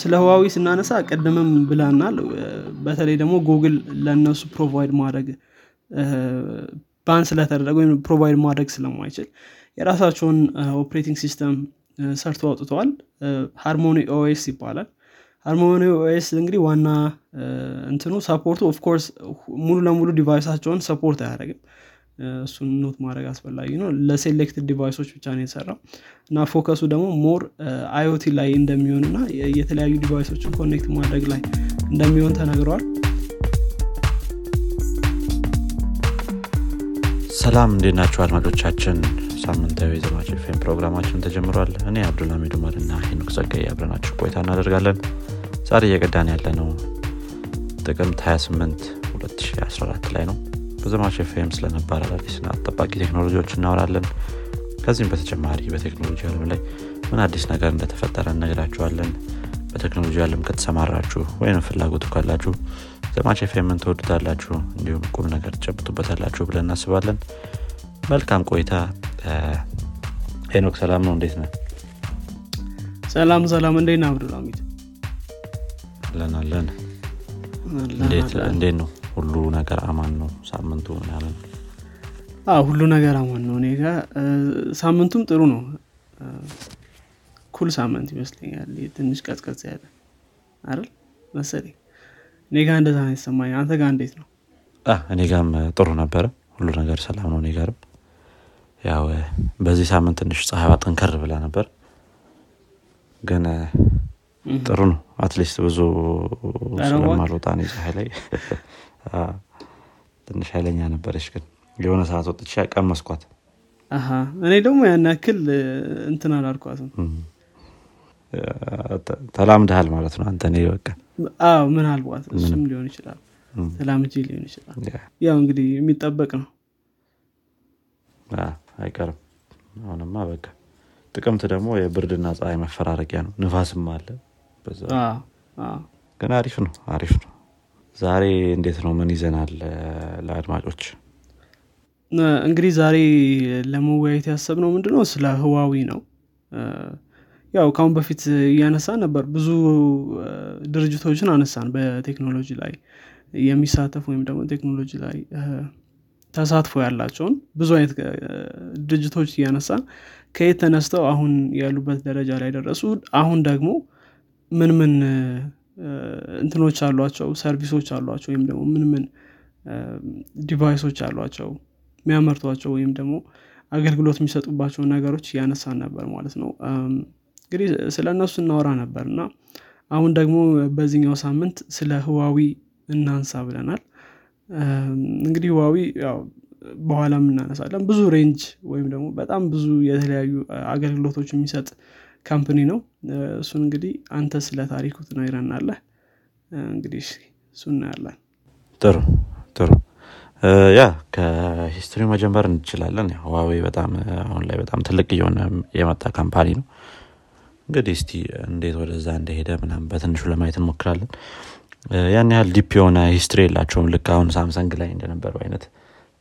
ስለ Huawei ስናነሳ ቅድምም ብለናል። በተለይ ደግሞ ጉግል ለእነሱ provide ማድረግ ban ስለተደረገ ወይም provide ማድረግ ስለማይችል የራሳቸውን operating system ሰርቶ አውጥተዋል። HarmonyOS ይባላል። HarmonyOS እንግዲህ ዋና እንትኑ support ኡ of course ሙሉ ለሙሉ device ኣቸውን support አያደረግም እሱን note ማድረግ አስፈላጊ ነው። ለ selected device ኦች ብቻ ነው የተሰራው። እና focus ኡ ደግሞ more IoT ላይ እንደሚሆን እና የተለያዩ device ኦችን connect ማድረግ ላይ እንደሚሆን ተነግረዋል ሰላም እንዴት ናችሁ አድማጮቻችን? ሳምንታዊ የዘማች ፌም ፕሮግራማችን ተጀምሯል። እኔ አብዱልሃሚድ ኡመር እና ሄኖክ ጸጋይ አብረናችሁ ቆይታ እናደርጋለን። ዛሬ እየቀዳን ያለ ነው ጥቅምት 28 2014 ላይ ነው በዘማች ፌም ስለነባር አዳዲስና ተጠባቂ ቴክኖሎጂዎች እናወራለን። ከዚህም በተጨማሪ በቴክኖሎጂ አለም ላይ ምን አዲስ ነገር እንደተፈጠረ እነግራችኋለን በቴክኖሎጂ አለም ከተሰማራችሁ ወይም ፍላጎቱ ካላችሁ ዘማች ፌምን ትወዱታላችሁ እንዲሁም ቁም ነገር ትጨብጡበታላችሁ ብለን እናስባለን። መልካም ቆይታ። ሄኖክ ሰላም ነው። እንዴት ነ ሰላም ሰላም። እንዴት ነው አብዱልሚድ አለን አለን። እንዴት ነው ሁሉ ነገር አማን ነው። ሳምንቱ ምናምን ሁሉ ነገር አማን ነው። እኔ ጋ ሳምንቱም ጥሩ ነው። cool ሳምንት ይመስለኛል። ትንሽ ቀዝቀዝ ያለ አይደል መሰለኝ። እኔ ጋ እንደዛ ነው የተሰማኝ። አንተ ጋር እንዴት ነው? እኔ ጋም ጥሩ ነበረ። ሁሉ ነገር ሰላም ነው። እኔ ጋርም ያው በዚህ ሳምንት ትንሽ ፀሐይዋ ጠንከር ብላ ነበር። ግን ጥሩ ነው። at least ብዙ ስለማልወጣ ፀሐይ ላይ ትንሽ ኃይለኛ ነበረች ግን የሆነ ሰዓት ወጥቼ ቀመስኳት። እኔ ደግሞ ያን ያክል እንትን አላልኳትም። ተላምድሃል ማለት ነው አንተ በቃ። አዎ ምናልባት እሱም ሊሆን ይችላል። ተላምጄ ሊሆን ይችላል። ያው እንግዲህ የሚጠበቅ ነው። አይቀርም። አሁንማ በቃ ጥቅምት ደግሞ የብርድና ፀሐይ መፈራረቂያ ነው። ንፋስም አለ ግን አሪፍ ነው አሪፍ ነው ዛሬ እንዴት ነው? ምን ይዘናል? ለአድማጮች እንግዲህ ዛሬ ለመወያየት ያሰብነው ምንድነው? ስለ ህዋዊ ነው። ያው ካሁን በፊት እያነሳ ነበር። ብዙ ድርጅቶችን አነሳን በቴክኖሎጂ ላይ የሚሳተፍ ወይም ደግሞ ቴክኖሎጂ ላይ ተሳትፎ ያላቸውን ብዙ አይነት ድርጅቶች እያነሳን ከየት ተነስተው አሁን ያሉበት ደረጃ ላይ ደረሱ? አሁን ደግሞ ምን ምን እንትኖች አሏቸው service ኦች አሏቸው ወይም ደግሞ ምን ምን device ኦች አሏቸው የሚያመርቷቸው ወይም ደግሞ አገልግሎት የሚሰጡባቸውን ነገሮች እያነሳን ነበር ማለት ነው። እንግዲህ ስለ እነሱ እናወራ ነበር እና አሁን ደግሞ በዚህኛው ሳምንት ስለ ህዋዌ እናንሳ ብለናል። እንግዲህ ህዋዌ በኋላም እናነሳለን። ብዙ range ወይም ደግሞ በጣም ብዙ የተለያዩ አገልግሎቶች የሚሰጥ company ነው። እሱን እንግዲህ አንተ ስለ ታሪኩ ትነግረናለህ። እንግዲህ እሱ እናያለን። ጥሩ ጥሩ። ያ ከ history መጀመር እንችላለን። ህዋዌ በጣም አሁን ላይ በጣም ትልቅ እየሆነ የመጣ company ነው። እንግዲህ እስቲ እንዴት ወደዛ እንደሄደ ምናምን በትንሹ ለማየት እንሞክራለን። ያን ያህል deep የሆነ history የላቸውም። ልክ አሁን ሳምሰንግ ላይ እንደነበረው አይነት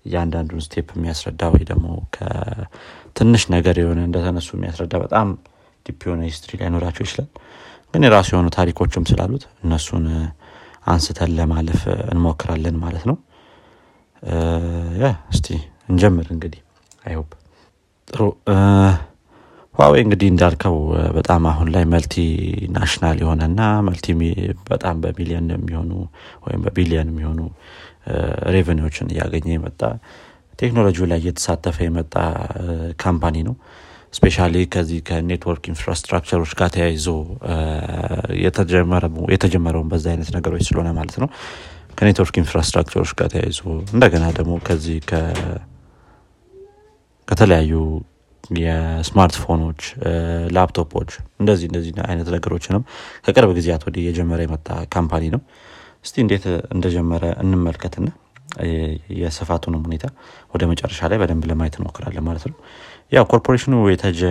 እያንዳንዱን step የሚያስረዳ ወይ ደግሞ ከትንሽ ነገር የሆነ እንደተነሱ የሚያስረዳ በጣም deep የሆነ history ላይኖራቸው ይችላል። ግን የራሱ የሆኑ ታሪኮችም ስላሉት እነሱን አንስተን ለማለፍ እንሞክራለን ማለት ነው። ያ እስቲ እንጀምር እንግዲህ I hope ጥሩ። ህዋዌ እንግዲህ እንዳልከው በጣም አሁን ላይ multinational የሆነና multi በጣም በሚሊየን የሚሆኑ ወይም በቢሊየን የሚሆኑ revenue ዎችን እያገኘ የመጣ ቴክኖሎጂ ላይ እየተሳተፈ የመጣ company ነው specially ከዚህ ከ network infrastructure ኦች ጋር ተያይዞ የተጀመረውን በዛ አይነት ነገሮች ስለሆነ ማለት ነው። ከ network infrastructure ኦች ጋር ተያይዞ እንደገና ደግሞ ከዚህ ከተለያዩ የ smartphone ኦች laptop ኦች እንደዚህ እንደዚህ አይነት ነገሮችንም ከቅርብ ጊዜያት ወዲህ እየጀመረ የመጣ company ነው። እስቲ እንዴት እንደጀመረ እንመልከትና የስፋቱንም ሁኔታ ወደ መጨረሻ ላይ በደንብ ለማየት እንሞክራለን ማለት ነው ያው ኮርፖሬሽኑ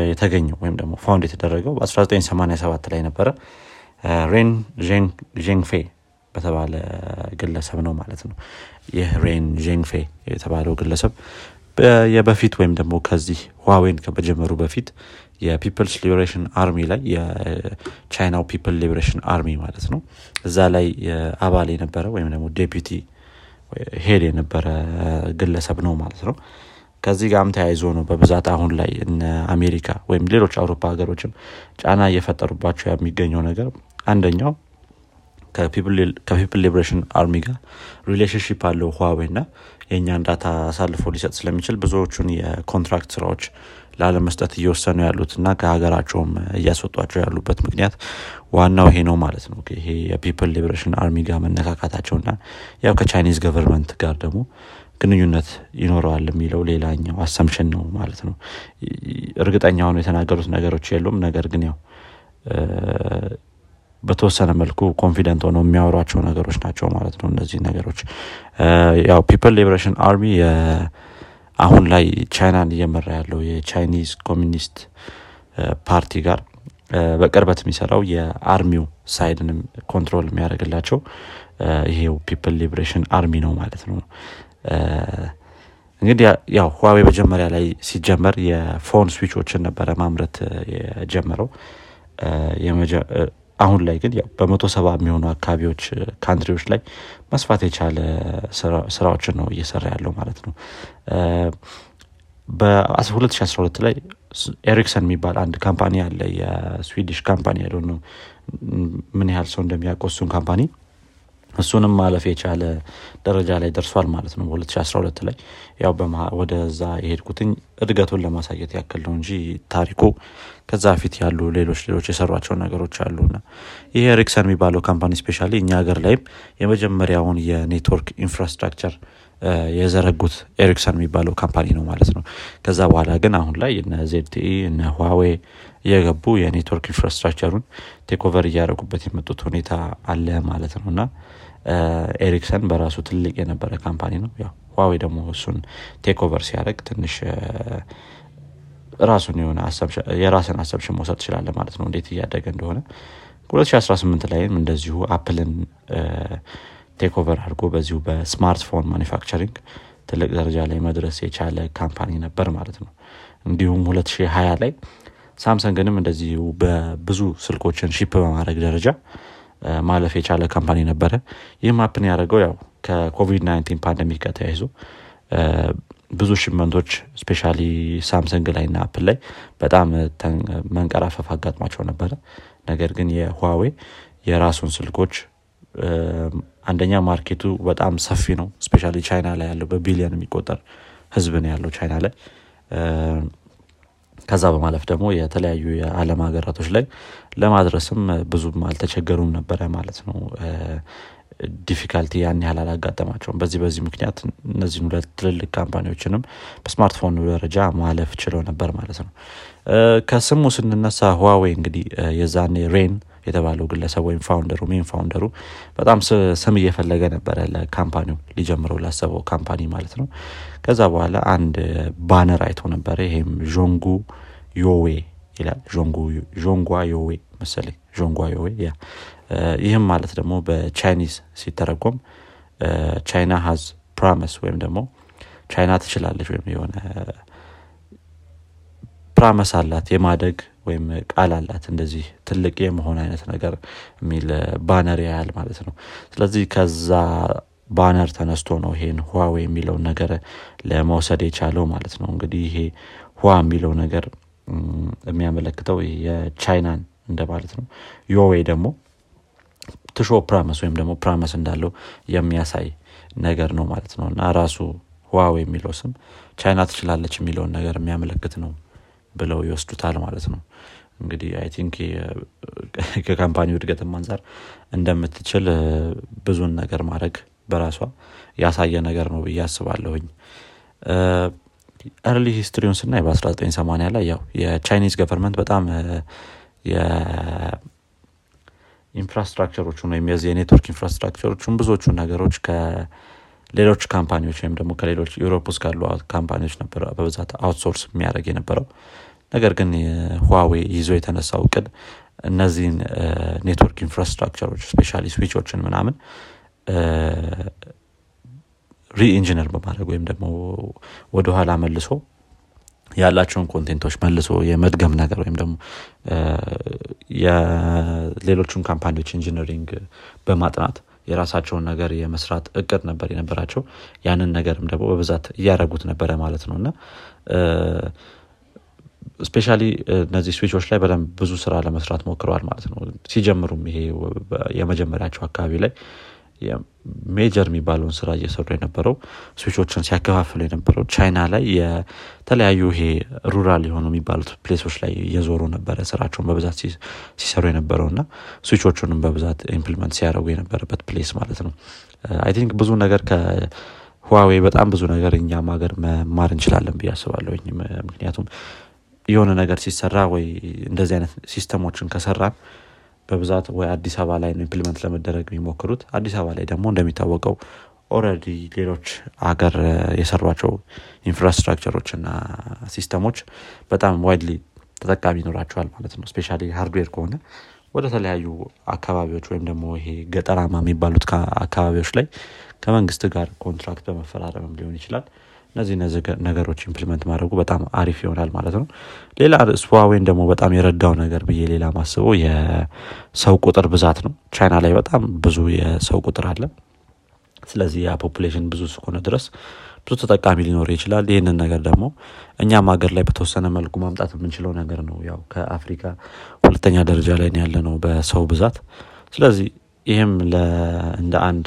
የተገኘው ወይም ደግሞ found የተደረገው በ1987 ላይ ነበረ። ሬን ዤንግፌ በተባለ ግለሰብ ነው ማለት ነው። ይህ ሬን ዤንግፌ የተባለው ግለሰብ የበፊት ወይም ደግሞ ከዚህ ህዋዌን ከመጀመሩ በፊት የ People's Liberation Army ላይ የቻይናው People Liberation Army ማለት ነው። እዛ ላይ አባል የነበረ ወይም ደግሞ deputy head የነበረ ግለሰብ ነው ማለት ነው ከዚህ ጋርም ተያይዞ ነው በብዛት አሁን ላይ እነ አሜሪካ ወይም ሌሎች አውሮፓ ሀገሮችም ጫና እየፈጠሩባቸው የሚገኘው ነገር አንደኛው ከ People Liberation Army ጋር relationship አለው ህዋዌ ና የእኛን data አሳልፎ ሊሰጥ ስለሚችል ብዙዎቹን የ contract ስራዎች ላለመስጠት እየወሰኑ ያሉት እና ከሀገራቸውም እያስወጧቸው ያሉበት ምክንያት ዋናው ይሄ ነው ማለት ነው። ይሄ የ People Liberation Army ጋር መነካካታቸው ና ያው ከ Chinese government ጋር ደግሞ ግንኙነት ይኖረዋል የሚለው ሌላኛው assumption ነው ማለት ነው። እርግጠኛ ሆኖ የተናገሩት ነገሮች የሉም። ነገር ግን ያው በተወሰነ መልኩ confident ሆነው የሚያወሯቸው ነገሮች ናቸው ማለት ነው እነዚህ ነገሮች። ያው People Liberation Army አሁን ላይ ቻይናን እየመራ ያለው የ Chinese Communist Party ጋር በቅርበት የሚሰራው የ army ው side ንም control የሚያደርግላቸው ይሄው People Liberation Army ነው ማለት ነው እንግዲህ ያው ህዋዌ መጀመሪያ ላይ ሲጀመር የ phone switch ኦችን ነበረ ማምረት የጀመረው። አሁን ላይ ግን በመቶ ሰባ የሚሆኑ አካባቢዎች country ዎች ላይ መስፋት የቻለ ስራዎችን ነው እየሰራ ያለው ማለት ነው። በ2012 ላይ ኤሪክሰን የሚባል አንድ company አለ የ Swedish company ያለ ነው። ምን ያህል ሰው እንደሚያውቀው company እሱንም ማለፍ የቻለ ደረጃ ላይ ደርሷል ማለት ነው በ2012 ላይ። ያው ወደዛ የሄድኩትኝ እድገቱን ለማሳየት ያክል ነው እንጂ ታሪኩ ከዛ ፊት ያሉ ሌሎች ሌሎች የሰሯቸው ነገሮች አሉና። ይሄ ኤሪክሰን የሚባለው company specially እኛ ሀገር ላይም የመጀመሪያውን የ network infrastructure የዘረጉት ኤሪክሰን የሚባለው company ነው ማለት ነው። ከዛ በኋላ ግን አሁን ላይ እነ ዜድቲኢ እነ ህዋዌ እየገቡ የ network infrastructure ኡን takeover እያደረጉበት የመጡት ሁኔታ አለ ማለት ነው እና ኤሪክሰን በራሱ ትልቅ የነበረ company ነው። ያው ህዋዌ ደግሞ እሱን takeover ሲያደረግ ትንሽ ራሱን የሆነ የራስን assumption መውሰድ ትችላለ ማለት ነው እንዴት እያደገ እንደሆነ። 2018 ላይም እንደዚሁ አፕልን takeover አድርጎ በዚሁ በ smartphone manufacturing ትልቅ ደረጃ ላይ መድረስ የቻለ company ነበር ማለት ነው። እንዲሁም 2020 ላይ ሳምሰንግንም እንደዚሁ በብዙ ስልኮችን ship በማድረግ ደረጃ ማለፍ የቻለ company ነበረ። ይህም አፕን ያደረገው። ያው ከኮቪድ-19 pandemic ጋር ተያይዞ ብዙ shipment ኦች specially ሳምሰንግ ላይ ና አፕል ላይ በጣም መንቀራፈፍ አጋጥሟቸው ነበረ። ነገር ግን የህዋዌ የራሱን ስልኮች አንደኛ market ኡ በጣም ሰፊ ነው። specially ቻይና ላይ ያለው በቢሊዮን የሚቆጠር ህዝብ ነው ያለው ቻይና ላይ ከዛ በማለፍ ደግሞ የተለያዩ የዓለም ሀገራቶች ላይ ለማድረስም ብዙም አልተቸገሩም ነበረ ማለት ነው። difficulty ያን ያህል አላጋጠማቸውም። በዚህ በዚህ ምክንያት እነዚህን ሁለት ትልልቅ company ዎችንም በ smartphone ደረጃ ማለፍ ችለው ነበር ማለት ነው። ከስሙ ስንነሳ ህዋዌ እንግዲህ የዛኔ ሬን የተባለው ግለሰብ ወይም founder ኡ main founder ኡ በጣም ስም እየፈለገ ነበረ ለ company ው ሊጀምረው ላሰበው company ማለት ነው። ከዛ በኋላ አንድ banner አይቶ ነበረ ይሄም ዦንጉ ዮዌ ይላል። ዦንጓ ዮዌ መሰለኝ። ዦንጓ ዮዌ yeah። ይህም ማለት ደግሞ በ Chinese ሲተረጎም China has promise ወይም ደግሞ ቻይና ትችላለች ወይም የሆነ promise አላት የማደግ ወይም ቃል አላት። እንደዚህ ትልቅ የመሆን አይነት ነገር የሚል banner ያያል ማለት ነው። ስለዚህ ከዛ banner ተነስቶ ነው ይሄን ህዋዌ የሚለውን ነገር ለመውሰድ የቻለው ማለት ነው። እንግዲህ ይሄ ህዋ የሚለው ነገር የሚያመለክተው የቻይናን እንደማለት ነው። ዮዌ ደግሞ to show promise ወይም ደግሞ promise እንዳለው የሚያሳይ ነገር ነው ማለት ነው። እና ራሱ ህዋዌ የሚለው ስም ቻይና ትችላለች የሚለውን ነገር የሚያመለክት ነው ብለው ይወስዱታል ማለት ነው። እንግዲህ I think ከ company ው እድገትም አንጻር እንደምትችል ብዙን ነገር ማድረግ በራሷ ያሳየ ነገር ነው ብዬ አስባለሁኝ። early history ውን ስናይ በ1980 ላይ ያው የ Chinese government በጣም infrastructure ኦቹን ወይም የዚህ የ network infrastructure ኦቹን ብዙዎቹ ነገሮች ከሌሎች company ዎች ወይም ደግሞ ከሌሎች Europe ውስጥ ካሉ company ዎች ነበረ በብዛት outsource የሚያደርግ የነበረው ነገር ግን ህዋዌ ይዞ የተነሳው እቅድ እነዚህን network infrastructure ኦች especially switch ኦችን ምናምን re-engineer በማድረግ ወይም ደግሞ ወደኋላ መልሶ ያላቸውን content ኦች መልሶ የመድገም ነገር ወይም ደግሞ የሌሎቹን company ዎች engineering በማጥናት የራሳቸውን ነገር የመስራት እቅድ ነበር የነበራቸው። ያንን ነገርም ደግሞ በብዛት እያደረጉት ነበረ ማለት ነው። እና especially እነዚህ switch ኦች ላይ በደንብ ብዙ ስራ ለመስራት ሞክረዋል ማለት ነው። ሲጀምሩም ይሄ የመጀመሪያቸው አካባቢ ላይ major የሚባለውን ስራ እየሰሩ የነበረው switch ኦችን ሲያከፋፍሉ የነበረው ቻይና ላይ የተለያዩ ይሄ rural የሆኑ የሚባሉት place ኦች ላይ እየዞሩ ነበረ ስራቸውን በብዛት ሲሰሩ የነበረው እና switch ኦቹንም በብዛት implement ሲያደርጉ የነበረበት place ማለት ነው። I think ብዙ ነገር ከህዋዌ በጣም ብዙ ነገር እኛም ሀገር መማር እንችላለን ብዬ አስባለሁኝ። ምክንያቱም የሆነ ነገር ሲሰራ ወይ እንደዚህ አይነት system ኦችን ከሰራን በብዛት ወይ አዲስ አበባ ላይ ነው implement ለመደረግ የሚሞክሩት። አዲስ አበባ ላይ ደግሞ እንደሚታወቀው already ሌሎች አገር የሰሯቸው infrastructure ኦች እና system ኦች በጣም widely ተጠቃሚ ይኖራቸዋል ማለት ነው። especially hardware ከሆነ ወደ ተለያዩ አካባቢዎች ወይም ደግሞ ይሄ ገጠራማ የሚባሉት አካባቢዎች ላይ ከመንግስት ጋር contract በመፈራረምም ሊሆን ይችላል እነዚህ ነገሮች implement ማድረጉ በጣም አሪፍ ይሆናል ማለት ነው። ሌላ ህዋዌን ደግሞ በጣም የረዳው ነገር ብዬ ሌላ ማስበው የሰው ቁጥር ብዛት ነው። ቻይና ላይ በጣም ብዙ የሰው ቁጥር አለ። ስለዚህ ያ population ብዙ እስከሆነ ድረስ ብዙ ተጠቃሚ ሊኖር ይችላል። ይህንን ነገር ደግሞ እኛም ሀገር ላይ በተወሰነ መልኩ ማምጣት የምንችለው ነገር ነው። ያው ከአፍሪካ ሁለተኛ ደረጃ ላይ ያለ ነው በሰው ብዛት። ስለዚህ ይህም እንደ አንድ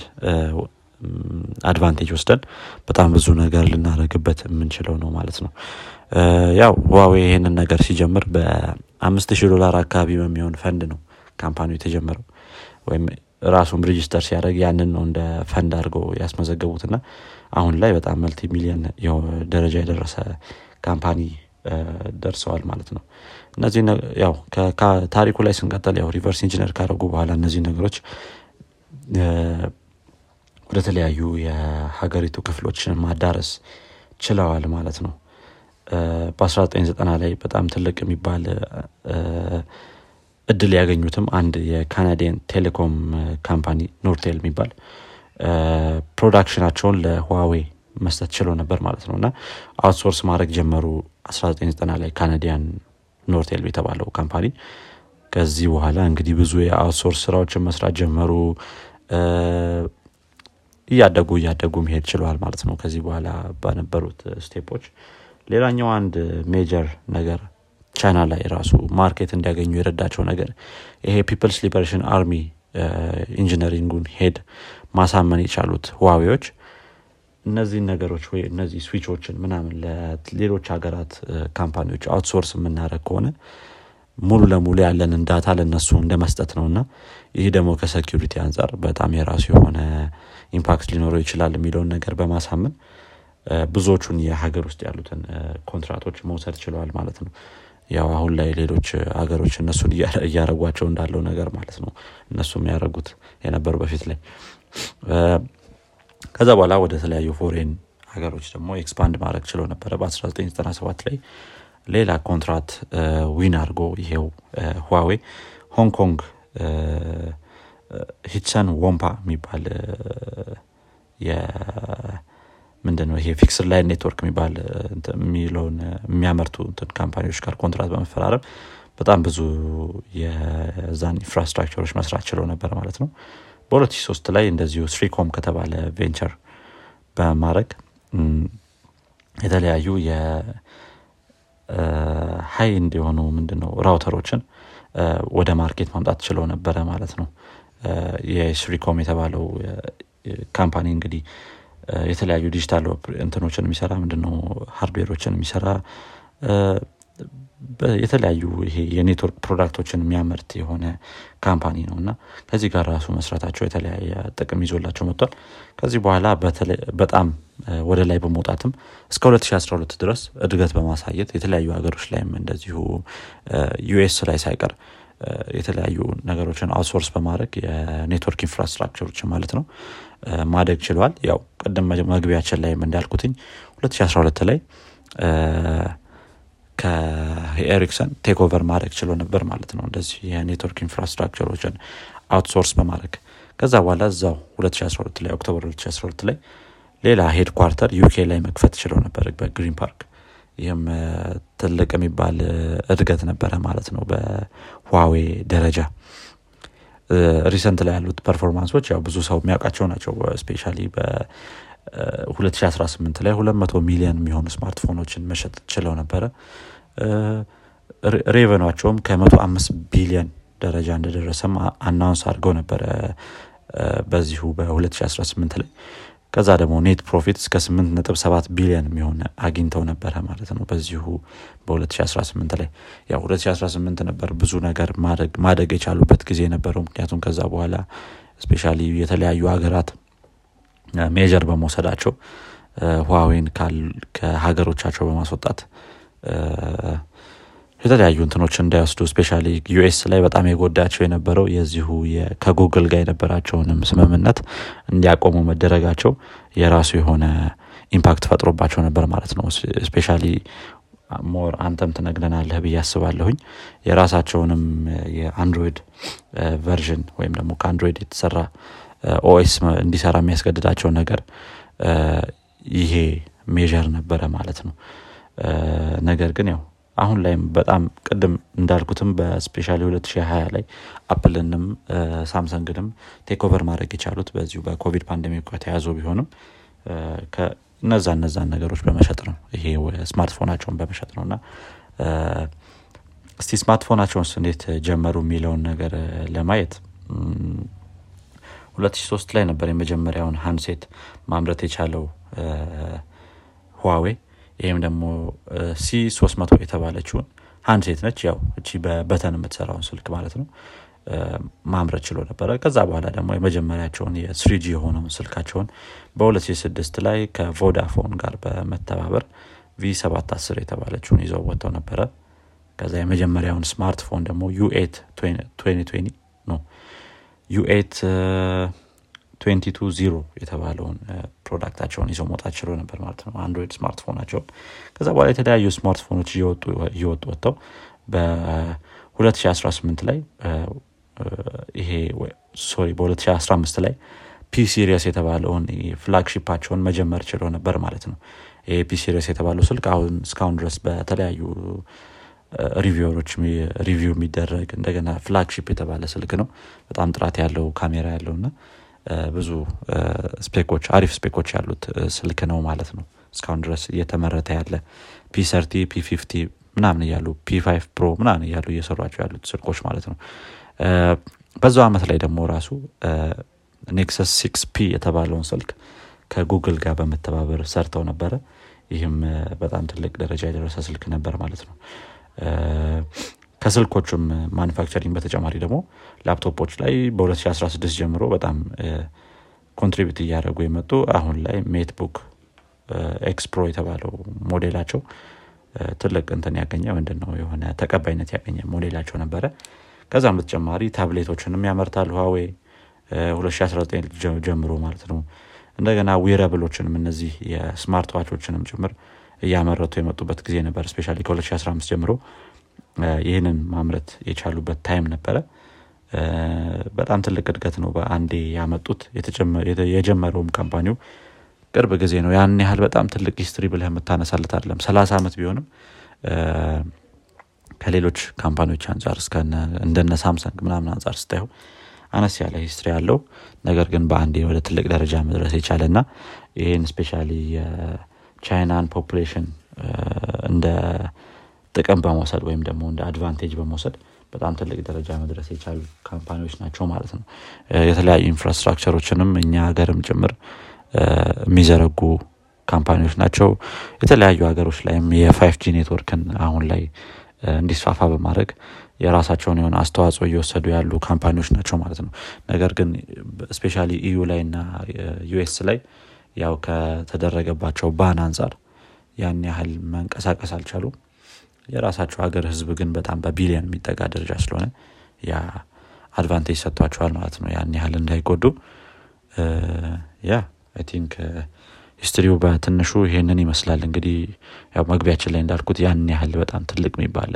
advantage ወስደን በጣም ብዙ ነገር ልናደርግበት የምንችለው ነው ማለት ነው። ያው ህዋዌ ይህንን ነገር ሲጀምር በአምስት ሺህ ዶላር አካባቢ በሚሆን ፈንድ ነው company ው የተጀመረው። ወይም ራሱም register ሲያደርግ ያንን ነው እንደ ፈንድ አድርገው ያስመዘገቡትና አሁን ላይ በጣም multi million ደረጃ የደረሰ company ደርሰዋል ማለት ነው። እነዚህ ያው ታሪኩ ላይ ስንቀጥል ያው reverse engineer ካደረጉ በኋላ እነዚህ ነገሮች ወደ ተለያዩ የሀገሪቱ ክፍሎችን ማዳረስ ችለዋል ማለት ነው። በ1990 ላይ በጣም ትልቅ የሚባል እድል ያገኙትም አንድ የ Canadian telecom company ኖርቴል የሚባል production ኣቸውን ለህዋዌ መስጠት ችለው ነበር ማለት ነው። እና outsource ማድረግ ጀመሩ 1990 ላይ Canadian ኖርቴል የተባለው company። ከዚህ በኋላ እንግዲህ ብዙ የ outsource ስራዎችን መስራት ጀመሩ እያደጉ እያደጉ መሄድ ችለዋል ማለት ነው ከዚህ በኋላ በነበሩት step ኦች። ሌላኛው አንድ major ነገር ቻይና ላይ ራሱ market እንዲያገኙ የረዳቸው ነገር ይሄ People's Liberation Army engineering ኡን head ማሳመን የቻሉት ህዋዌዎች እነዚህን ነገሮች ወይ እነዚህ switch ኦችን ምናምን ለሌሎች ሀገራት company ዎች outsource የምናደርግ ከሆነ ሙሉ ለሙሉ ያለንን data ለነሱ እንደ ነው እና ይህ ደግሞ ከ security አንጻር በጣም የራሱ የሆነ impact ሊኖረው ይችላል የሚለውን ነገር በማሳመን ብዙዎቹን የሀገር ውስጥ ያሉትን contract ኦች መውሰድ ችለዋል ማለት ነው። ያው አሁን ላይ ሌሎች ሀገሮች እነሱን እያረጓቸው እንዳለው ነገር ማለት ነው። እነሱም ያደረጉት የነበሩ በፊት ላይ። ከዛ በኋላ ወደ ተለያዩ foreign ሀገሮች ደግሞ expand ማድረግ ችለው ነበረ። በ1997 ላይ ሌላ contract win አድርጎ ይሄው ህዋዌ ሆንግ ኮንግ Hutchison Whampoa የሚባል ምንድነው ይሄ fixed line network የሚባል የሚለውን የሚያመርቱ company ዎች ጋር ኮንትራት በመፈራረም በጣም ብዙ የዛን infrastructure ኦች መስራት ችለው ነበር ማለት ነው። በ2003 ላይ እንደዚሁ 3Com ከተባለ venture በማድረግ የተለያዩ የ high end የሆኑ ምንድነው router ኦችን ወደ market ማምጣት ችለው ነበረ ማለት ነው የ 3Com የተባለው company እንግዲህ የተለያዩ ዲጂታል እንትኖችን የሚሰራ ምንድነው? hardware ኦችን የሚሰራ የተለያዩ ይሄ የ network product ኦችን የሚያመርት የሆነ company ነው። እና ከዚህ ጋር ራሱ መስራታቸው የተለያየ ጥቅም ይዞላቸው መጥቷል። ከዚህ በኋላ በጣም ወደ ላይ በመውጣትም እስከ 2012 ድረስ እድገት በማሳየት የተለያዩ ሀገሮች ላይም እንደዚሁ ዩኤስ ላይ ሳይቀር የተለያዩ ነገሮችን outsource በማድረግ የ network infrastructure ኦችን ማለት ነው ማደግ ችለዋል ያው ቅድም መግቢያችን ላይም እንዳልኩትኝ 2012 ላይ ከኤሪክሰን take over ማድረግ ችሎ ነበር ማለት ነው። እንደዚህ የ network infrastructure ኦችን outsource በማድረግ ከዛ በኋላ እዛው 2012 ላይ October 2012 ላይ ሌላ headquarter ዩኬ ላይ መክፈት ችለው ነበር በግሪን ፓርክ ይህም ትልቅ የሚባል እድገት ነበረ ማለት ነው በዋዌ ደረጃ። recent ላይ ያሉት performance ኦች ያው ብዙ ሰው የሚያውቃቸው ናቸው። especially በ2018 ላይ 200 ሚሊዮን የሚሆኑ ስማርትፎኖችን መሸጥ ችለው ነበረ። revenue ኣቸውም ከ105 ቢሊዮን ደረጃ እንደደረሰም announce አድርገው ነበረ። በዚሁ በ2018 ላይ ከዛ ደግሞ net profit እስከ 8.7 ቢሊዮን የሚሆን አግኝተው ነበረ ማለት ነው በዚሁ በ2018 ላይ። ያው 2018 ነበር ብዙ ነገር ማደግ የቻሉበት ጊዜ ነበረው ምክንያቱም ከዛ በኋላ especially የተለያዩ ሀገራት measure በመውሰዳቸው ህዋዌን ከሀገሮቻቸው በማስወጣት የተለያዩ እንትኖች እንዳይወስዱ especially ዩኤስ ላይ በጣም የጎዳቸው የነበረው የዚሁ ከጉግል ጋር የነበራቸውንም ስምምነት እንዲያቆሙ መደረጋቸው የራሱ የሆነ impact ፈጥሮባቸው ነበር ማለት ነው። especially more አንተም ትነግረናለህ ብዬ አስባለሁኝ። የራሳቸውንም የአንድሮይድ version ወይም ደግሞ ከአንድሮይድ የተሰራ OS እንዲሰራ የሚያስገድዳቸውን ነገር ይሄ measure ነበረ ማለት ነው። ነገር ግን ያው አሁን ላይም በጣም ቅድም እንዳልኩትም በ especially 2020 ላይ አፕልንም ሳምሰንግንም take over ማድረግ የቻሉት በዚሁ በኮቪድ pandemic ከተያዙ ቢሆንም እነዛ እነዛን ነገሮች በመሸጥ ነው ይሄ ስማርትፎናቸውን በመሸጥ ነው። እና እስቲ ስማርትፎናቸውን እንዴት ጀመሩ የሚለውን ነገር ለማየት 2003 ላይ ነበር የመጀመሪያውን handset ማምረት የቻለው ህዋዌ ይህም ደግሞ C 300 የተባለችውን handset ነች። ያው እቺ በ button የምትሰራውን ስልክ ማለት ነው። ማምረት ችሎ ነበረ። ከዛ በኋላ ደግሞ የመጀመሪያቸውን የ 3G የሆነውን ስልካቸውን በ2006 ላይ ከቮዳፎን ጋር በመተባበር V 710 የተባለችውን ይዘው ወጥተው ነበረ። ከዛ የመጀመሪያውን ስማርትፎን ደግሞ U eight 2020 ነው U eight 220 የተባለውን product ኣቸውን ይዘው መውጣት ችሎ ነበር ማለት ነው። አንድሮይድ ስማርትፎናቸውን ከዛ በኋላ የተለያዩ ስማርትፎኖች እየወጡ ወጥተው በ2018 ላይ ይሄ sorry በ2015 ላይ P series የተባለውን flagship ኣቸውን መጀመር ችለው ነበር ማለት ነው። ይሄ P የተባለው ስልክ አሁን እስካሁን ድረስ በተለያዩ reviewer ኦች review የሚደረግ እንደገና flagship የተባለ ስልክ ነው። በጣም ጥራት ያለው ካሜራ ያለው እና ብዙ spec ኦች አሪፍ spec ኦች ያሉት ስልክ ነው ማለት ነው። እስካሁን ድረስ እየተመረተ ያለ P thirty P fifty ምናምን እያሉ P five pro ምናምን እያሉ እየሰሯቸው ያሉት ስልኮች ማለት ነው። በዛው አመት ላይ ደግሞ ራሱ Nexus six P የተባለውን ስልክ ከጉግል ጋር በመተባበር ሰርተው ነበረ። ይህም በጣም ትልቅ ደረጃ የደረሰ ስልክ ነበር ማለት ነው ከስልኮቹም manufacturing በተጨማሪ ደግሞ ላፕቶፖች ላይ በ2016 ጀምሮ በጣም contribute እያደረጉ የመጡ አሁን ላይ MateBook X Pro የተባለው ሞዴላቸው ትልቅ እንትን ያገኘ ምንድን የሆነ ተቀባይነት ያገኘ ሞዴላቸው ነበረ። ከዛም በተጨማሪ ታብሌቶችንም ያመርታል ህዋዌ 2019 ጀምሮ ማለት ነው። እንደገና wearable ኦችንም እነዚህ የ smart watch ኦችንም ጭምር እያመረቱ የመጡበት ጊዜ ነበር። especially ከ2015 ጀምሮ ይህንን ማምረት የቻሉበት time ነበረ። በጣም ትልቅ እድገት ነው በአንዴ ያመጡት። የጀመረውም company ው ቅርብ ጊዜ ነው። ያን ያህል በጣም ትልቅ history ብለህ የምታነሳለት አለም ሰላሳ ዓመት ቢሆንም ከሌሎች company ዎች አንጻር እንደነ ሳምሰንግ ምናምን አንጻር ስታየው አነስ ያለ history ያለው ነገር ግን በአንዴ ወደ ትልቅ ደረጃ መድረስ የቻለ እና ይህን especially የቻይናን population እንደ ጥቅም በመውሰድ ወይም ደግሞ እንደ advantage በመውሰድ በጣም ትልቅ ደረጃ መድረስ የቻሉ company ዎች ናቸው ማለት ነው። የተለያዩ infrastructure ኦችንም እኛ ሀገርም ጭምር የሚዘረጉ company ዎች ናቸው። የተለያዩ ሀገሮች ላይም የ five G network ን አሁን ላይ እንዲስፋፋ በማድረግ የራሳቸውን የሆነ አስተዋጽኦ እየወሰዱ ያሉ company ዎች ናቸው ማለት ነው። ነገር ግን especially EU ላይ እና US ላይ ያው ከተደረገባቸው ban አንጻር ያን ያህል መንቀሳቀስ አልቻሉም የራሳቸው ሀገር ህዝብ ግን በጣም በቢሊዮን የሚጠጋ ደረጃ ስለሆነ ያ advantage ሰጥቷቸዋል ማለት ነው። ያን ያህል እንዳይጎዱ። yeah I think history ው በትንሹ ይሄንን ይመስላል። እንግዲህ ያው መግቢያችን ላይ እንዳልኩት ያን ያህል በጣም ትልቅ የሚባል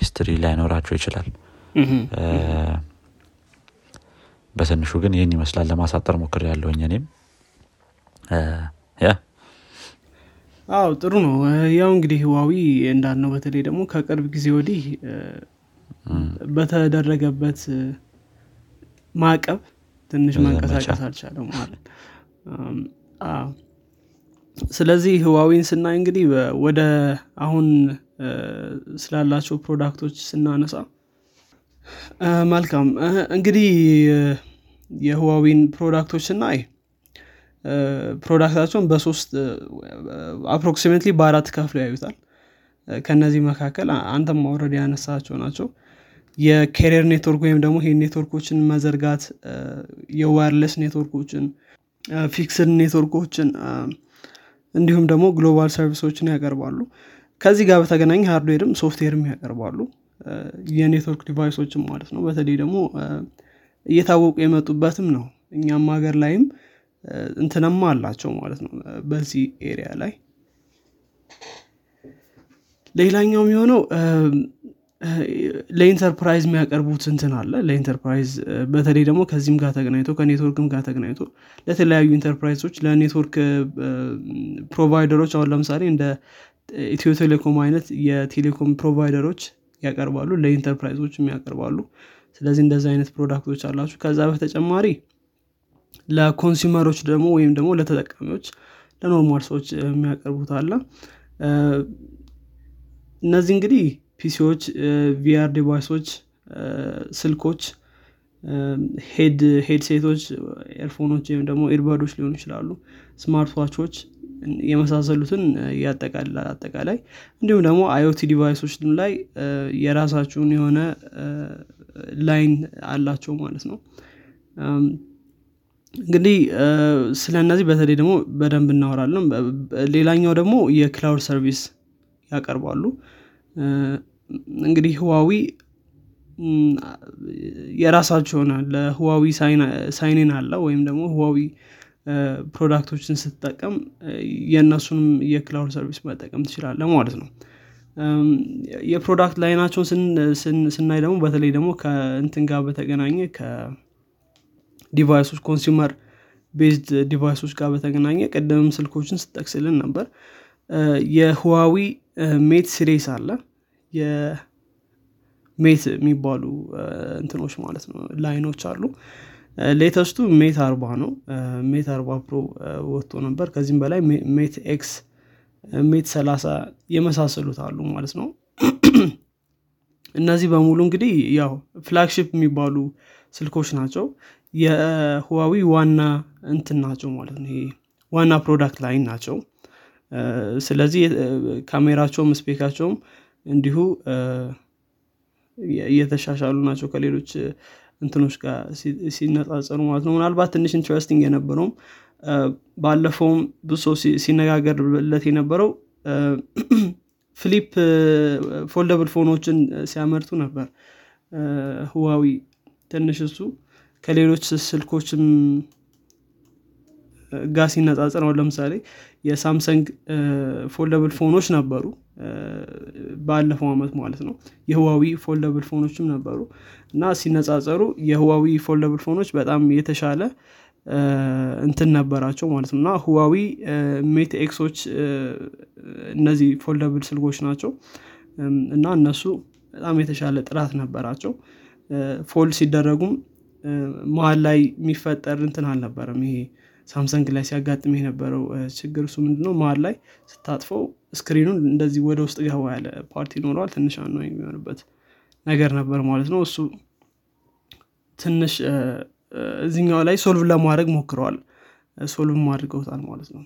history ላይኖራቸው ይችላል። በትንሹ ግን ይህን ይመስላል ለማሳጠር ሞክሬያለሁኝ እኔም yeah አዎ ጥሩ ነው። ያው እንግዲህ ህዋዊ እንዳልነው በተለይ ደግሞ ከቅርብ ጊዜ ወዲህ በተደረገበት ማዕቀብ ትንሽ መንቀሳቀስ አልቻለም ማለት ስለዚህ ህዋዊን ስናይ እንግዲህ ወደ አሁን ስላላቸው product ኦች ስናነሳ መልካም እንግዲህ የህዋዊን product ኦች ስናይ product ኣቸውን በሶስት approximately በአራት ከፍሎ ያዩታል። ከነዚህ መካከል አንተም already ያነሳቸው ናቸው። የ carrier network ወይም ደግሞ ይሄ ኔትወርኮችን መዘርጋት የ wireless network ኦችን fixed network ኦችን እንዲሁም ደግሞ global service ኦችን ያቀርባሉ። ከዚህ ጋር በተገናኘ hardware ም software ም ያቀርባሉ። የ network device ኦችም ማለት ነው። በተለይ ደግሞ እየታወቁ የመጡበትም ነው። እኛም ሀገር ላይም እንትነማ አላቸው ማለት ነው። በዚህ area ላይ ሌላኛው የሚሆነው ለኢንተርፕራይዝ የሚያቀርቡት እንትን አለ። ለኢንተርፕራይዝ በተለይ ደግሞ ከዚህም ጋር ተገናኝቶ ከኔትወርክም ጋር ተገናኝቶ ለተለያዩ enterprise ኦች ለ network provider ኦች አሁን ለምሳሌ እንደ ኢትዮ ቴሌኮም አይነት የ telecom provider ኦች ያቀርባሉ ለኢንተርፕራይዞችም ያቀርባሉ። ስለዚህ እንደዚህ አይነት product ኦች አላቸው። ከዛ በተጨማሪ ለ consumer ኦች ደግሞ ወይም ደግሞ ለተጠቃሚዎች ለ normal ሰዎች የሚያቀርቡት አለ። እነዚህ እንግዲህ PC ዎች VR device ኦች ስልኮች headset ኦች earphone ኦች ወይም ደግሞ earbud ኦች ሊሆኑ ይችላሉ። smart የመሳሰሉትን ያጠቃልላል አጠቃላይ እንዲሁም ደግሞ IoT device ኦች ላይ የራሳቸው የሆነ line አላቸው ማለት ነው እንግዲህ ስለ እነዚህ በተለይ ደግሞ በደንብ እናወራለን። ሌላኛው ደግሞ የ cloud service ያቀርባሉ። እንግዲህ ህዋዊ የራሳቸው ሆነ ለህዋዊ ሳይኔን አለ ወይም ደግሞ ህዋዊ product ኦችን ስትጠቀም የእነሱንም የ cloud service መጠቀም ትችላለህ ማለት ነው። የ product line ኣቸውን ስናይ ደግሞ በተለይ ደግሞ ከእንትን ጋር በተገናኘ ከ device ኦች consumer based device ኦች ጋር በተገናኘ ቀደምም ስልኮችን ስትጠቅስልን ነበር። የህዋዊ ሜት series አለ። የሜት የሚባሉ እንትኖች ማለት ነው። line ኦች አሉ። latest ኡ ሜት አርባ ነው። ሜት አርባ Pro ወጥቶ ነበር። ከዚህም በላይ ሜት X ሜት ሰላሳ የመሳሰሉት አሉ ማለት ነው። እነዚህ በሙሉ እንግዲህ ያው flagship የሚባሉ ስልኮች ናቸው የህዋዊ ዋና እንትን ናቸው ማለት ነው። ይሄ ዋና product line ናቸው። ስለዚህ ካሜራቸውም spec ኣቸውም እንዲሁ እየተሻሻሉ ናቸው ከሌሎች እንትኖች ጋር ሲነጻጸሩ ማለት ነው። ምናልባት ትንሽ interesting የነበረውም ባለፈውም ብዙ ሰው ሲነጋገርለት የነበረው flip foldable phone ኦችን ሲያመርቱ ነበር። ህዋዊ ትንሽ እሱ ከሌሎች ስልኮችም ጋር ሲነጻጸር አሁን ለምሳሌ የሳምሰንግ foldable phone ኦች ነበሩ። ባለፈው አመት ማለት ነው። የህዋዊ foldable phone ኦችም ነበሩ። እና ሲነጻጸሩ የህዋዊ foldable phone ኦች በጣም የተሻለ እንትን ነበራቸው ማለት ነው። እና ህዋዊ ሜት X ኦች እነዚህ foldable ስልኮች ናቸው። እና እነሱ በጣም የተሻለ ጥራት ነበራቸው። fold ሲደረጉም መሀል ላይ የሚፈጠር እንትን አልነበረም። ይሄ ሳምሰንግ ላይ ሲያጋጥም የነበረው ችግር እሱ ምንድነው? መሀል ላይ ስታጥፈው screen ኡን እንደዚህ ወደ ውስጥ ገባ ያለ part ይኖረዋል። ትንሽ ነው የሚሆንበት ነገር ነበር ማለት ነው። እሱ ትንሽ እዚኛው ላይ solve ለማድረግ ሞክረዋል። solve አድርገውታል ማለት ነው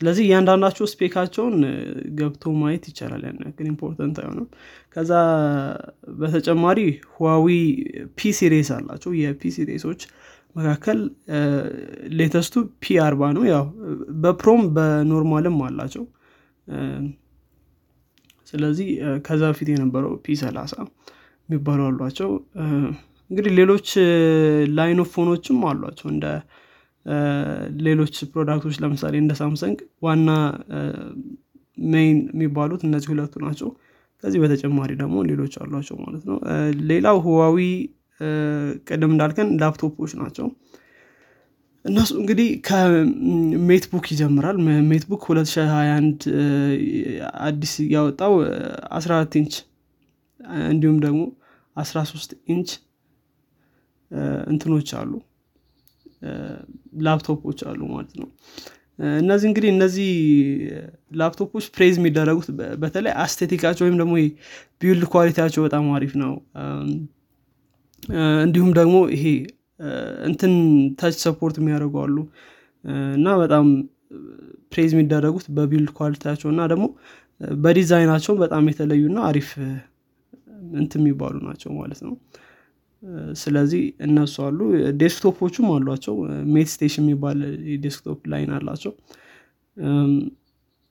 ስለዚህ እያንዳንዳቸው spec ኣቸውን ገብቶ ማየት ይቻላል ያን ያክል important አይሆንም። ከዛ በተጨማሪ ህዋዊ P series አላቸው። የ P series ኦች መካከል latest ኡ P አርባ ነው። ያው በፕሮም በኖርማልም አላቸው። ስለዚህ ከዛ በፊት የነበረው P ሰላሳ የሚባሉ አሏቸው። እንግዲህ ሌሎች line of phone ኦችም አሏቸው። እንደ ሌሎች product ኦች ለምሳሌ እንደ ሳምሰንግ ዋና main የሚባሉት እነዚህ ሁለቱ ናቸው። ከዚህ በተጨማሪ ደግሞ ሌሎች አሏቸው ማለት ነው። ሌላው ህዋዊ ቅድም እንዳልከን ላፕቶፖች ናቸው። እነሱ እንግዲህ ከሜትቡክ ይጀምራል። ሜትቡክ 2021 አዲስ ያወጣው 14 ኢንች እንዲሁም ደግሞ 13 ኢንች እንትኖች አሉ ላፕቶፖች አሉ ማለት ነው። እነዚህ እንግዲህ እነዚህ ላፕቶፖች praise የሚደረጉት በተለይ aesthetic ኣቸው ወይም ደግሞ build quality ያቸው በጣም አሪፍ ነው። እንዲሁም ደግሞ ይሄ እንትን touch support የሚያደርጉ አሉ። እና በጣም praise የሚደረጉት በ build quality ያቸው እና ደግሞ በዲዛይናቸው በጣም የተለዩና አሪፍ እንት የሚባሉ ናቸው ማለት ነው ስለዚህ እነሱ አሉ። desktop ኦቹም አሏቸው። MateStation የሚባል desktop line አላቸው።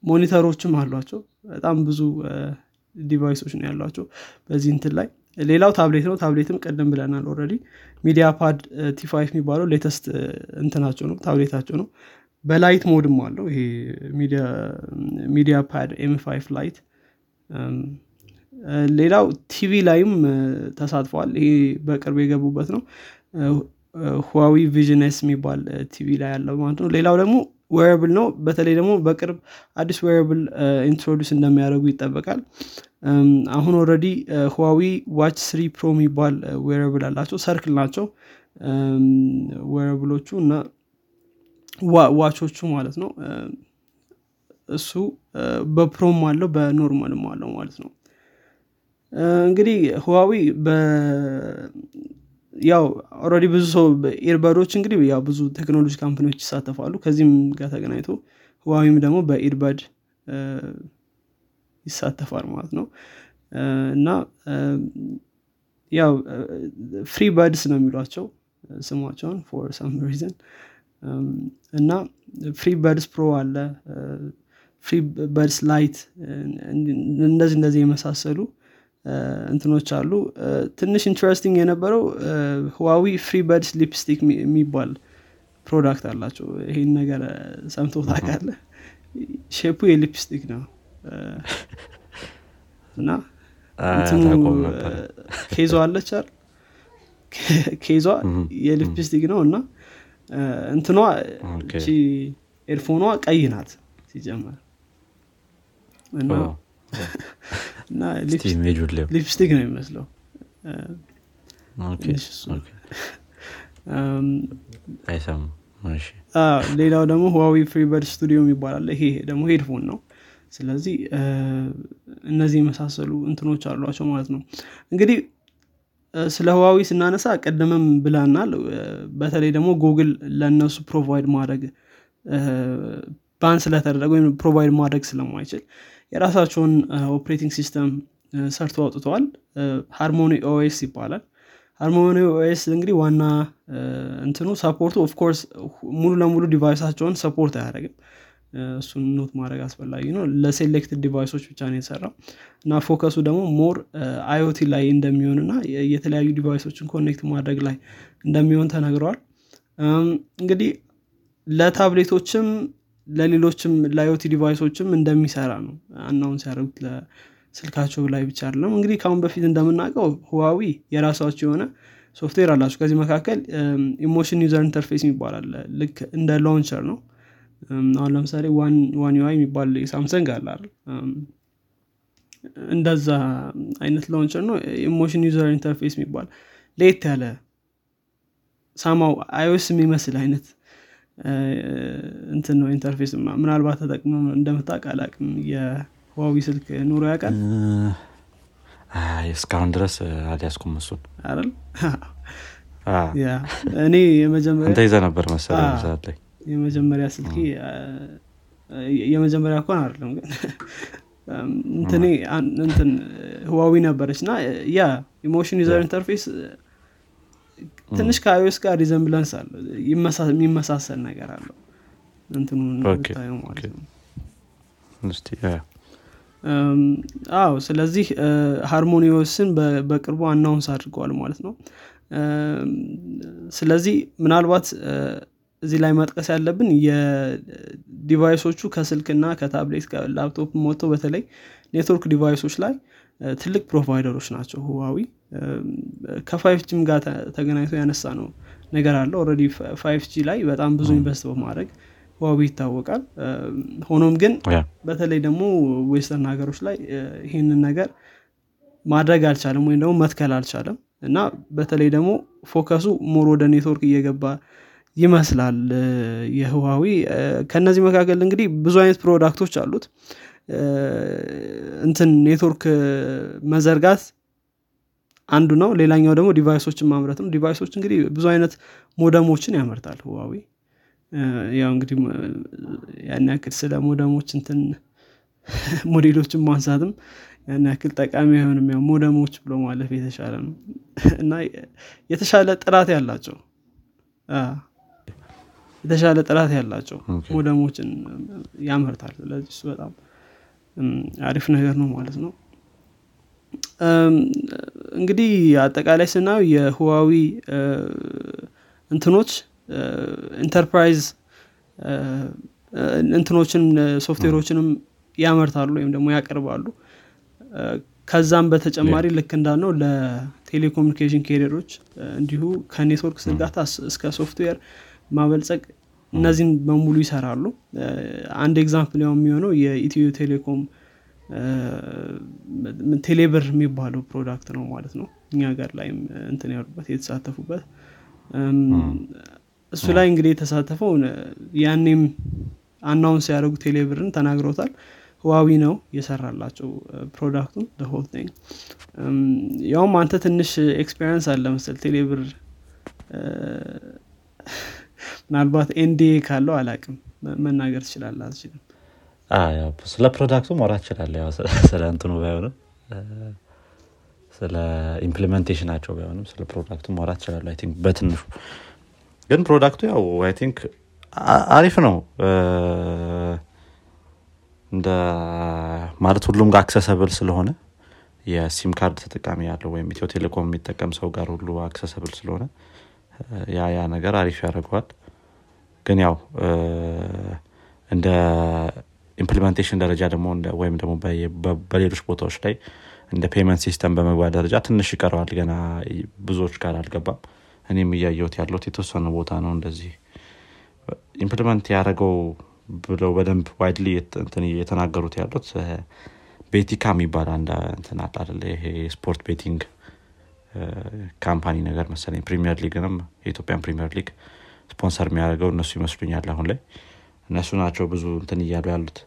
monitor ኦችም አሏቸው። በጣም ብዙ device ኦች ነው ያሏቸው በዚህ እንትን ላይ። ሌላው ታብሌት ነው። ታብሌትም ቀደም ብለናል already MediaPad T5 የሚባለው latest እንትናቸው ነው። ታብሌታቸው ነው። በ light mode ም አለው። ይሄ MediaPad M Lite ሌላው ቲቪ ላይም ተሳትፈዋል። ይሄ በቅርብ የገቡበት ነው። ሁዋዊ Vision S የሚባል ቲቪ ላይ ያለው ማለት ነው። ሌላው ደግሞ wearable ነው። በተለይ ደግሞ በቅርብ አዲስ wearable introduce እንደሚያደርጉ ይጠበቃል። አሁን already ህዋዊ Watch 3 Pro የሚባል wearable አላቸው። circle ናቸው። wearable ኦቹ እና watch ኦቹ ማለት ነው። እሱ በ Pro ም አለው በ normal ም አለው ማለት ነው እንግዲህ ህዋዊ ያው already ብዙ ሰው earbud ኦች እንግዲህ ያው ብዙ ቴክኖሎጂ company ዎች ይሳተፋሉ። ከዚህም ጋር ተገናኝቶ ህዋዊም ደግሞ በ earbud ይሳተፋል ማለት ነው። እና ያው FreeBuds ነው የሚሏቸው ስሟቸውን for some reason እና FreeBuds Pro አለ። FreeBuds Lite እንደዚህ እንደዚህ የመሳሰሉ እንትኖች አሉ። ትንሽ interesting የነበረው ህዋዊ FreeBuds Lipstick የሚባል product አላቸው። ይሄን ነገር ሰምቶ ታቃለህ shape ኡ የ lipstick ነው። እና case ኧዋ አለች አይደል? case ኧዋ የ lipstick ነው። እና እንትኗ earphone ኧዋ ቀይ ናት ሲጀመር። እና እና ሊፕስቲክ ነው የሚመስለው። ሌላው ደግሞ ህዋዊ FreeBuds Studio ይባላል ይሄ ደግሞ headphone ነው። ስለዚህ እነዚህ የመሳሰሉ እንትኖች አሏቸው ማለት ነው። እንግዲህ ስለ ህዋዊ ስናነሳ ቀደምም ብላናል በተለይ ደግሞ ጉግል ለእነሱ provide ማድረግ ban ስለተደረገ ወይም provide ማድረግ ስለማይችል የራሳቸውን operating system ሰርቶ አውጥተዋል። HarmonyOS ይባላል። HarmonyOS እንግዲህ ዋና እንትኑ support ኡ of course ሙሉ ለሙሉ device ኣቸውን support አያደረግም እሱን note ማድረግ አስፈላጊ ነው። ለ selected device ኦች ብቻ ነው የሰራው እና focus ኡ ደግሞ more IoT ላይ እንደሚሆን እና የተለያዩ device ኦችን connect ማድረግ ላይ እንደሚሆን ተነግረዋል እንግዲህ ለታብሌቶችም ለሌሎችም ለ IoT device ኦችም እንደሚሰራ ነው announce ሲያደርጉት ለስልካቸው ላይ ብቻ አይደለም። እንግዲህ ከአሁን በፊት እንደምናውቀው ህዋዊ የራሳቸው የሆነ ሶፍትዌር አላቸው። ከዚህ መካከል Emotion User Interface ይባላል ልክ እንደ launcher ነው። አሁን ለምሳሌ One UI የሚባል ሳምሰንግ አለ አይደል? እንደዛ አይነት launcher ነው። Emotion User Interface የሚባል ለየት ያለ ሳማው iOS የሚመስል አይነት እንትን ነው interface ምናልባት ተጠቅመ እንደምታቅ አላቅም የህዋዊ ስልክ ኑሮ ያውቃል? እስካሁን ድረስ አልያዝኩም እሱን። አይደል? እኔ የመጀመሪያ ይዘ ነበር መሰለ ሰዓት ላይ። የመጀመሪያ ስልኬ የመጀመሪያ እንኳን አይደለም ግን እንትኔ እንትን ህዋዊ ነበረች እና ያ Emotion User Interface ትንሽ ከ iOS ጋር resemblance አለ የሚመሳሰል ነገር አለው። እንትኑ ማለት ነው። አዎ ስለዚህ HarmonyOS ን በቅርቡ announce አድርገዋል ማለት ነው። ስለዚህ ምናልባት እዚህ ላይ መጥቀስ ያለብን የ device ኦቹ ከስልክና ከታብሌት ላፕቶፕ ሞቶ በተለይ ኔትወርክ device ኦች ላይ ትልቅ provider ኦች ናቸው። ህዋዊ ከ 5G ም ጋር ተገናኝቶ ያነሳ ነው ነገር አለ። already 5G ላይ በጣም ብዙ invest በማድረግ ህዋዊ ይታወቃል። ሆኖም ግን በተለይ ደግሞ western ሀገሮች ላይ ይህንን ነገር ማድረግ አልቻለም ወይም ደግሞ መትከል አልቻለም። እና በተለይ ደግሞ focus ኡ more ወደ ኔትወርክ እየገባ ይመስላል። የህዋዊ ከነዚህ መካከል እንግዲህ ብዙ አይነት product ኦች አሉት። እንትን ኔትወርክ መዘርጋት አንዱ ነው። ሌላኛው ደግሞ device ኦችን ማምረት ነው። device ኦች እንግዲህ ብዙ አይነት modem ኦችን ያመርታል ህዋዊ ያው እንግዲህ ያን ያክል ስለ modem ኦች እንትን ሞዴሎችን ማንሳትም ያን ያክል ጠቃሚ አይሆንም። ያው modem ኦች ብሎ ማለፍ የተሻለ ነው። እና የተሻለ ጥራት ያላቸው የተሻለ ጥራት ያላቸው modem ኦችን ያመርታል ስለዚህ እሱ በጣም አሪፍ ነገር ነው ማለት ነው እንግዲህ አጠቃላይ ስናየው የህዋዊ እንትኖች ኢንተርፕራይዝ እንትኖችን ሶፍትዌሮችንም ያመርታሉ ወይም ደግሞ ያቀርባሉ። ከዛም በተጨማሪ ልክ እንዳልነው ለቴሌኮሙኒኬሽን ኬሪሮች እንዲሁ ከኔትወርክ ዝርጋታ እስከ ሶፍትዌር ማበልጸግ እነዚህን በሙሉ ይሰራሉ። አንድ example ያው የሚሆነው የኢትዮ ቴሌኮም ቴሌብር የሚባለው product ነው ማለት ነው። እኛ ጋር ላይም እንትን ያሉበት የተሳተፉበት። እሱ ላይ እንግዲህ የተሳተፈው ያኔም announce ያደረጉ ቴሌብርን ተናግረውታል። ህዋዊ ነው የሰራላቸው product ኡን whole thing ያውም አንተ ትንሽ experience አለህ መሰል ቴሌብር ምናልባት NDA ካለው አላቅም መናገር ትችላለህ አልችልም ስለ product ኡ ማውራት ይቻላል ስለ እንትኑ ባይሆንም ስለ implementation ኣቸው ባይሆንም ስለ product ኡ ማውራት I think በትንሹ። ግን product ኡ ያው I think አሪፍ ነው። እንደ ማለት ሁሉም ጋር accessible ስለሆነ የሲም ካርድ ተጠቃሚ ያለው ወይም ኢትዮ ቴሌኮም የሚጠቀም ሰው ጋር ሁሉ accessible ስለሆነ ያ ያ ነገር አሪፍ ያደርገዋል። ግን ያው እንደ implementation ደረጃ ደግሞ ወይም ደግሞ በሌሎች ቦታዎች ላይ እንደ payment system በመግባት ደረጃ ትንሽ ይቀረዋል። ገና ብዙዎች ጋር አልገባም። እኔም እያየሁት ያለሁት የተወሰነ ቦታ ነው እንደዚህ implement ያደረገው ብለው በደንብ widely የተናገሩት ያሉት ቤቲካ የሚባል አንድ እንትን አለ ይሄ sport betting company ነገር መሰለኝ። ፕሪሚየር ሊግንም የኢትዮጵያን ፕሪሚየር ሊግ ስፖንሰር የሚያደርገው እነሱ ይመስሉኛል አሁን ላይ። እነሱ ናቸው ብዙ እንትን እያሉ ያሉት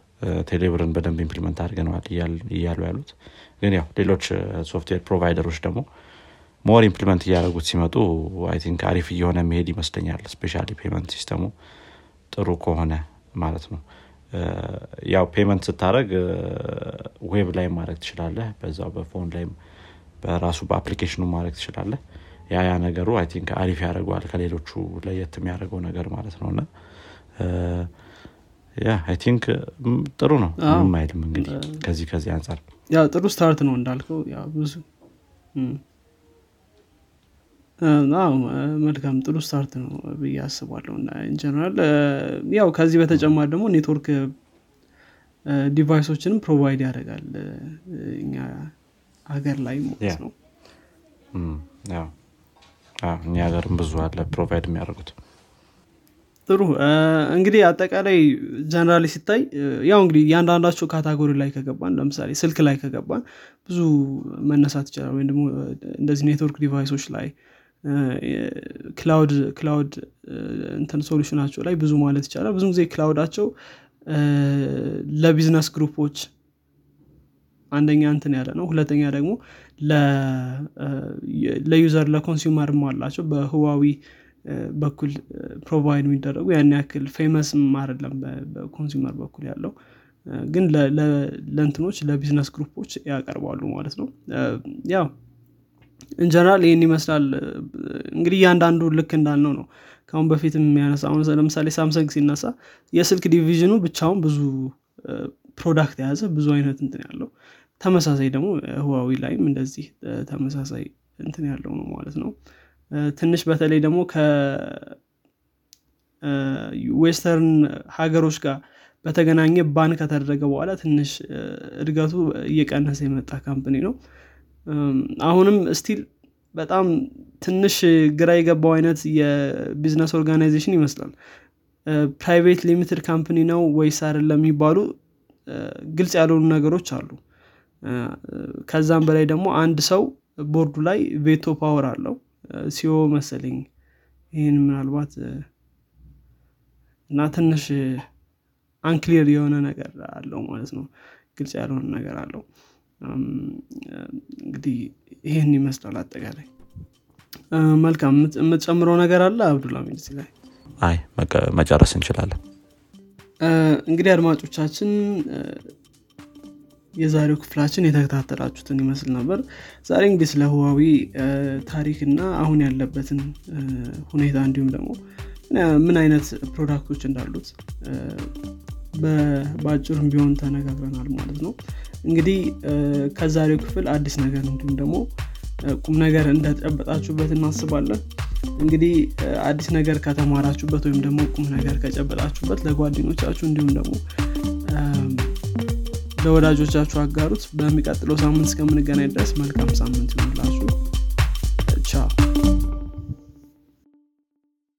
ቴሌብርን በደንብ implement አድርገነዋል እያሉ ያሉት። ግን ያው ሌሎች ሶፍትዌር provider ኦች ደግሞ more implement እያደረጉት ሲመጡ I think አሪፍ እየሆነ መሄድ ይመስለኛል። especially payment system ኡ ጥሩ ከሆነ ማለት ነው። ያው payment ስታደረግ web ላይ ማድረግ ትችላለህ በዛው በ phone ላይም በራሱ በ application ኑ ማድረግ ትችላለህ። ያ ያ ነገሩ I think አሪፍ ያደርገዋል ከሌሎቹ ለየት የሚያደርገው ነገር ማለት ነው። እና ያ I think ጥሩ ነው። ምንም አይልም እንግዲህ ከዚህ ከዚህ አንጻር ያው ጥሩ start ነው እንዳልከው። ብዙ መልካም ጥሩ start ነው ብዬ አስባለሁ። እና in general ያው ከዚህ በተጨማሪ ደግሞ network device ኦችንም provide ያደርጋል እኛ ሀገር ላይ ማለት ነው። እኛ ሀገርም ብዙ አለ provide የሚያደርጉት ጥሩ። እንግዲህ አጠቃላይ generally ሲታይ ያው እንግዲህ እያንዳንዳቸው category ላይ ከገባን ለምሳሌ ስልክ ላይ ከገባን ብዙ መነሳት ይችላል ወይም ደግሞ እንደዚህ network device ኦች ላይ cloud cloud እንትን solution ኣቸው ላይ ብዙ ማለት ይቻላል። ብዙ ጊዜ cloud ኣቸው ለ business group ኦች አንደኛ እንትን ያለ ነው። ሁለተኛ ደግሞ ለ user ለ consumer ም አላቸው። በህዋዊ በኩል provide የሚደረጉ ያን ያክል famous ም አይደለም በ consumer በኩል ያለው። ግን ለእንትኖች ለ business group ኦች ያቀርባሉ ማለት ነው። ያው in general ይህን ይመስላል። እንግዲህ እያንዳንዱ ልክ እንዳልነው ነው። ከአሁን በፊት የሚያነሳ ለምሳሌ ሳምሰንግ ሲነሳ የስልክ division ኑ ብቻውን ብዙ product የያዘ ብዙ አይነት እንትን ያለው ተመሳሳይ ደግሞ ህዋዊ ላይም እንደዚህ ተመሳሳይ እንትን ያለው ነው ማለት ነው ትንሽ በተለይ ደግሞ ከ western ሀገሮች ጋር በተገናኘ ban ከተደረገ በኋላ ትንሽ እድገቱ እየቀነሰ የመጣ company ነው። አሁንም still በጣም ትንሽ ግራ የገባው አይነት የ business organization ይመስላል። private limited company ነው ወይስ አይደለም የሚባሉ ግልጽ ያልሆኑ ነገሮች አሉ። ከዛም በላይ ደግሞ አንድ ሰው ቦርዱ ላይ veto power አለው CEO መሰለኝ። ይህን ምናልባት እና ትንሽ unclear የሆነ ነገር አለው ማለት ነው። ግልጽ ያልሆነ ነገር አለው። እንግዲህ ይህን ይመስላል አጠቃላይ። መልካም የምትጨምረው ነገር አለ? አብዱልሚድ ላይ። አይ መጨረስ እንችላለን። እንግዲህ አድማጮቻችን የዛሬው ክፍላችን የተከታተላችሁትን ይመስል ነበር። ዛሬ እንግዲህ ስለ ህዋዊ ታሪክና አሁን ያለበትን ሁኔታ እንዲሁም ደግሞ ምን አይነት ፕሮዳክቶች እንዳሉት በአጭሩም ቢሆን ተነጋግረናል ማለት ነው። እንግዲህ ከዛሬው ክፍል አዲስ ነገር እንዲሁም ደግሞ ቁም ነገር እንደጨበጣችሁበት እናስባለን። እንግዲህ አዲስ ነገር ከተማራችሁበት ወይም ደግሞ ቁም ነገር ከጨበጣችሁበት ለጓደኞቻችሁ እንዲሁም ደግሞ ለወዳጆቻችሁ አጋሩት። በሚቀጥለው ሳምንት እስከምንገናኝ ድረስ መልካም ሳምንት ይሁንላችሁ። ቻው